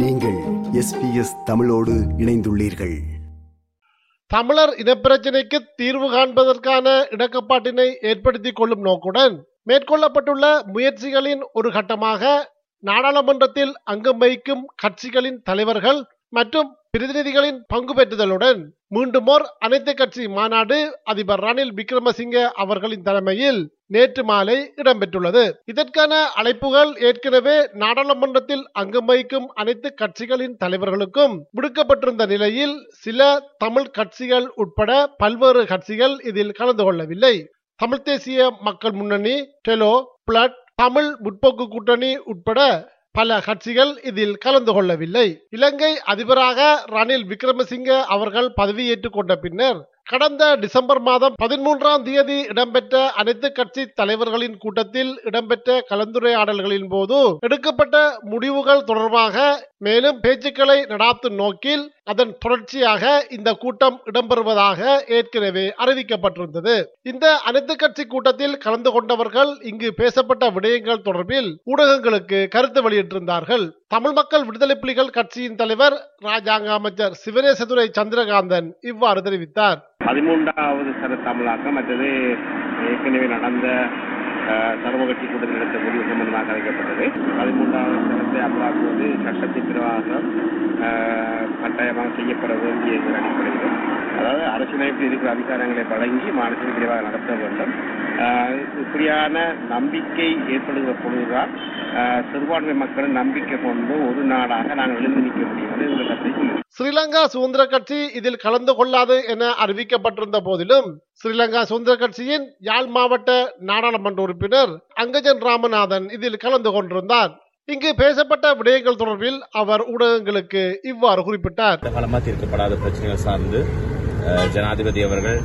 நீங்கள் எஸ்பிஎஸ் தமிழோடு இணைந்துள்ளீர்கள். தமிழர் இனப்பிரச்சினைக்கு தீர்வு காண்பதற்கான இடக்கப்பாட்டினை ஏற்படுத்திக் கொள்ளும் நோக்குடன் மேற்கொள்ளப்பட்டுள்ள முயற்சிகளின் ஒரு கட்டமாக நாடாளுமன்றத்தில் அங்கம் வகிக்கும் கட்சிகளின் தலைவர்கள் மற்றும் பிரதிநிதிகளின் பங்கு பெற்றுதலுடன் மீண்டுமோர் அனைத்து கட்சி மாநாடு அதிபர் ரணில் விக்ரமசிங்க அவர்களின் தலைமையில் நேற்று மாலை இடம்பெற்றுள்ளது. இதற்கான அழைப்புகள் ஏற்கனவே நாடாளுமன்றத்தில் அங்கம் வகிக்கும் அனைத்து கட்சிகளின் தலைவர்களுக்கும் விடுக்கப்பட்டிருந்த நிலையில் சில தமிழ் கட்சிகள் உட்பட பல்வேறு கட்சிகள் இதில் கலந்து கொள்ளவில்லை. தமிழ் தேசிய மக்கள் முன்னணி டெலோ பிளட் தமிழ் முற்போக்கு கூட்டணி உட்பட பல கட்சிகள் இதில் கலந்து கொள்ளவில்லை. இலங்கை அதிபராக ரணில் விக்ரமசிங்க அவர்கள் பதவியேற்றுக் கொண்ட பின்னர் கடந்த டிசம்பர் மாதம் பதிமூன்றாம் தேதி இடம்பெற்ற அனைத்து கட்சி தலைவர்களின் கூட்டத்தில் இடம்பெற்ற கலந்துரையாடல்களின் போது எடுக்கப்பட்ட முடிவுகள் தொடர்பாக மேலும் பேச்சுக்களை நடாத்தும் நோக்கில் அதன் தொடர்ச்சியாக இந்த கூட்டம் இடம்பெறுவதாக ஏற்கனவே அறிவிக்கப்பட்டிருந்தது. இந்த அனைத்து கட்சி கூட்டத்தில் கலந்து கொண்டவர்கள் இங்கு பேசப்பட்ட விடயங்கள் தொடர்பில் ஊடகங்களுக்கு கருத்து வெளியிட்டிருந்தார்கள். தமிழ் மக்கள் விடுதலை புலிகள் கட்சியின் தலைவர் ராஜாங்க அமைச்சர் சிவனேசதுரை சந்திரகாந்தன் இவ்வாறு தெரிவித்தார். பதிமூன்றாவது சர தமிழாக்கம் மற்றது ஏற்கனவே நடந்த அஹ், சர்வ கட்சி கூட்டத்தில் எடுத்த முடிவு சம்பந்தமாக அழைக்கப்பட்டது. பதிமூன்றாவது சரத்தை சட்டத்தை பிரவாகம் கட்டாயமாக செய்யப்பட வேண்டிய ஒரு அடிப்படையில் அதாவது அரசியலமைப்பில் இருக்கிற அதிகாரங்களை வழங்கி மாநிலத்தில் விரைவாக நடத்த வேண்டும். இப்படியான நம்பிக்கை ஏற்படுகிற பொழுதுதான் சிறுபான்மை மக்கள் நம்பிக்கை கொண்டு ஒரு நாடாக நாங்கள் எழுந்து நிற்க முடியும் ஸ்ரீலங்கா சுதந்திர கட்சி இதில் கலந்து கொள்ளாது என அறிவிக்கப்பட்டிருந்த போதிலும் ஸ்ரீலங்கா சுதந்திர கட்சியின் யாழ் மாவட்ட நாடாளுமன்ற உறுப்பினர் அங்கஜன் ராமநாதன் இதில் கலந்து கொண்டிருந்தார். இங்கு பேசப்பட்ட விடயங்கள் தொடர்பில் அவர் ஊடகங்களுக்கு இவ்வாறு குறிப்பிட்டார். காலமாக தீர்க்கப்படாத பிரச்சனைகள் சார்ந்து ஜனாதிபதி அவர்கள்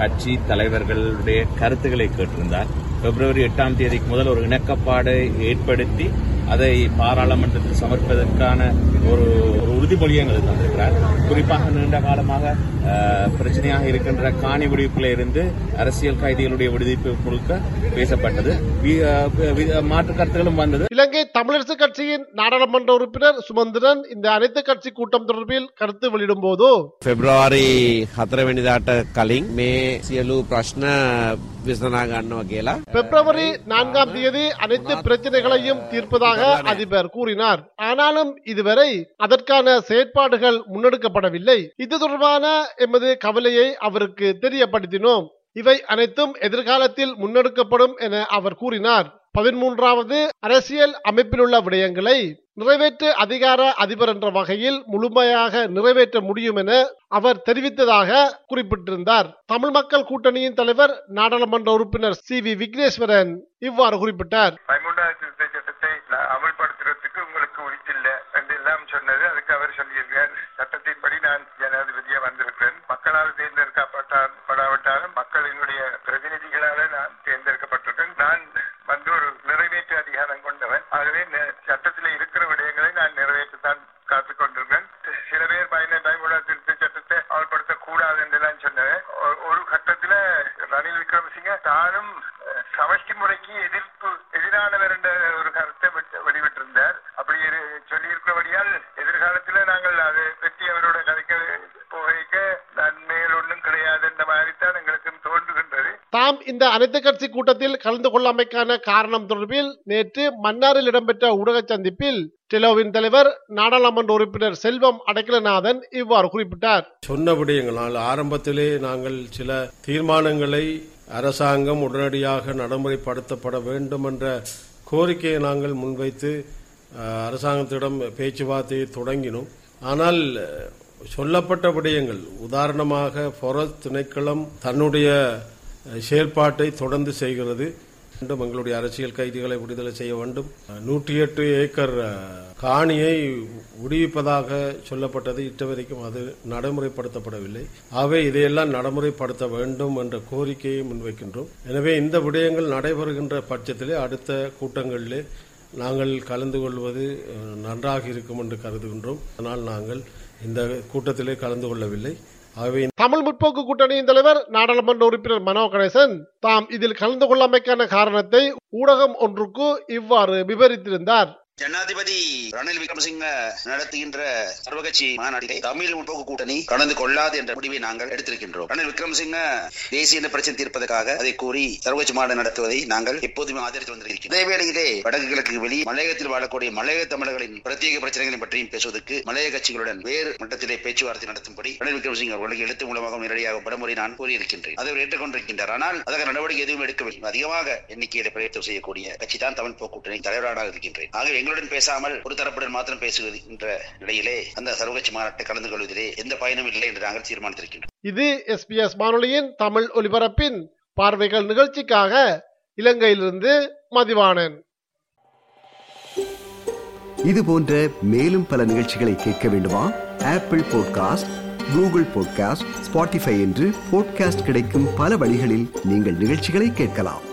கட்சி தலைவர்களுடைய கருத்துக்களை கேட்டிருந்தார். பிப்ரவரி எட்டாம் தேதிக்கு முதல் ஒரு இணக்கப்பாடு ஏற்படுத்தி அதை பாராளுமன்றத்தில் சமர்ப்பதற்கான ஒரு ஒரு உறுதிமொழியை எங்களுக்கு தந்திருக்கிறார் குறிப்பாக நீண்ட காலமாக அஹ், பிரச்சனையாக இருக்கின்ற காணி விடுவிப்பில் இருந்து அரசியல் கைதிகளுடைய விடுவிப்பு முழுக்க பேசப்பட்டது வி- அஹ், வி- மாற்று கருத்துகளும் வந்தது இலங்கை தமிழரசு கட்சியின் நாடாளுமன்ற உறுப்பினர் சுமந்திரன் இந்த அனைத்து கட்சி கூட்டம் தொடர்பில் கருத்து வெளியிடும் போது පෙබ්‍රවාරි හතරවැනිදාට කලින් මේ සියලු ප්‍රශ්න විසනා ගන්නවා කියලා. பிப்ரவரி நான்காம் தேதி அனைத்து பிரச்சனைகளையும் தீர்ப்பதாக அதிபர் கூறினார். ஆனாலும் இதுவரை அதற்கான செயற்பாடுகள் முன்னெடுக்கப்படவில்லை. இது தொடர்பான எமது கவலையை அவருக்கு தெரியப்படுத்தினோம். இவை அனைத்தும் எதிர்காலத்தில் முன்னெடுக்கப்படும் என அவர் கூறினார். பதிமூன்றாவது அரசியல் அமைப்பிலுள்ள விடயங்களை நிறைவேற்று அதிகார அதிபர் என்ற வகையில் முழுமையாக நிறைவேற்ற முடியும் என அவர் தெரிவித்ததாக குறிப்பிட்டிருந்தார். தமிழ் மக்கள் கூட்டணியின் தலைவர் நாடாளுமன்ற உறுப்பினர் சி வி விக்னேஸ்வரன் இவ்வாறு குறிப்பிட்டார். மக்களால் மக்களினுடைய பிரதிநிதிகளால நான் தேர்ந்தெடுக்கப்பட்டிருக்கேன். நான் வந்து ஒரு நிறைவேற்று அதிகாரம் கொண்டவன். ஆகவே சட்டத்தில் இருக்கிற விடயங்களை நான் நிறைவேற்றத்தான் காத்துக் கொண்டிருக்கேன். சில பேர் பயன பதிமூன்றாவது திருத்த சட்டத்தை அமல்படுத்த கூடாது என்றெல்லாம் சொன்னேன் ஒரு கட்டத்துல ரணில் விக்ரமசிங்க தானும் சமஷ்டி முறைக்கு எதிர்ப்பு எதிரானவர் என்ற ஒரு கருத்தை வெளிவிட்டிருந்தார் அப்படி சொல்லி சொல்லியிருக்கிறபடியால் எதிர்காலத்துல நாங்கள் அதை பற்றி அவரோட கதைக்க நாம் இந்த அனைத்து கட்சி கூட்டத்தில் கலந்து கொள்ளாமைக்கான காரணம் தொடர்பில் நேற்று மன்னாரில் இடம்பெற்ற ஊடக சந்திப்பில் டெலோவின் தலைவர் நாடாளுமன்ற உறுப்பினர் செல்வம் அடைக்கலநாதன் இவ்வாறு குறிப்பிட்டார். சொன்ன விடயங்களால் ஆரம்பத்திலே நாங்கள் சில தீர்மானங்களை அரசாங்கம் உடனடியாக நடைமுறைப்படுத்தப்பட வேண்டும் என்ற கோரிக்கையை நாங்கள் முன்வைத்து அரசாங்கத்திடம் பேச்சுவார்த்தையை தொடங்கினோம். ஆனால் சொல்லப்பட்ட விடயங்கள் உதாரணமாக பொற திணைக்களம் தன்னுடைய செயல்பாட்டை தொடர்ந்து செய்கிறது. மீண்டும் எங்களுடைய அரசியல் கைதிகளை விடுதலை செய்ய வேண்டும். நூற்றி எட்டு ஏக்கர் காணியை விடுவிப்பதாக சொல்லப்பட்டது. இட்ட வரைக்கும் அது நடைமுறைப்படுத்தப்படவில்லை. ஆகவே இதையெல்லாம் நடைமுறைப்படுத்த வேண்டும் என்ற கோரிக்கையை முன்வைக்கின்றோம். எனவே இந்த விடயங்கள் நடைபெறுகின்ற பட்சத்திலே அடுத்த கூட்டங்களிலே நாங்கள் கலந்து கொள்வது நன்றாக இருக்கும் என்று கருதுகின்றோம். அதனால் நாங்கள் இந்த கூட்டத்திலே கலந்து கொள்ளவில்லை. தமிழ் முற்போக்கு கூட்டணியின் தலைவர் நாடாளுமன்ற உறுப்பினர் மனோ கணேசன் தாம் இதில் கலந்து கொள்ளாமைக்கான காரணத்தை ஊடகம் ஒன்றுக்கு இவ்வாறு விவரித்திருந்தார். ஜனாதிபதி ரணில் விக்ரமசிங்க நடத்துகின்ற சர்வகட்சி மாநாட்டிலே தமிழ் முற்போக்கு கூட்டணி கலந்து கொள்ளாது என்ற முடிவை நாங்கள் எடுத்திருக்கின்றோம். ரணில் விக்ரமசிங்க தேசிய பிரச்சனை தீர்ப்பதற்காக அதை கூறி சர்வகட்சி மாநாடு நடத்துவதை நாங்கள் எப்போதுமே ஆதரித்து வந்திருக்கிறோம். இதே வேளையிலே வடக்கு கிழக்கு வெளி மலையகத்தில் வாழக்கூடிய மலையக தமிழர்களின் பிரத்யேக பிரச்சனைகளை பற்றியும் பேசுவதற்கு மலையக கட்சிகளுடன் வேறு மட்டத்திலே பேச்சுவார்த்தை நடத்தும்படி ரணில் விக்ரமசிங்க அவர்களுக்கு எழுத்து மூலமாக நேரடியாக பலமுறை நான் கூறியிருக்கின்றேன். அதை ஏற்றுக்கொண்டிருக்கின்றார். ஆனால் அதற்கு நடவடிக்கை எதுவும் எடுக்கவில்லை. அதிகமாக எண்ணிக்கையில பிரயத்தம் செய்யக்கூடிய கட்சி தான் தமிழ் போக்கூட்டணி தலைவராக இருக்கின்றேன். ஆகவே எங்களுடன் பேசாமல் ஒரு தரப்புடன் மாத்திரம் பேசுகின்ற நிலையிலே அந்த சர்வகட்சி மாநாட்டை கலந்து கொள்வதிலே எந்த பயனும் இல்லை என்று நாங்கள் தீர்மானித்திருக்கின்றோம். இது எஸ்பிஎஸ் வானொலியின் தமிழ் ஒலிபரப்பின் பார்வைகள் நிகழ்ச்சிக்காக இலங்கையிலிருந்து மதிவாணன். இது போன்ற மேலும் பல நிகழ்ச்சிகளை கேட்க வேண்டுமா? Apple podcast Google podcast Spotify என்று பாட்காஸ்ட் கிடைக்கும் பல வழிகளில் நீங்கள் நிகழ்ச்சிகளை கேட்கலாம்.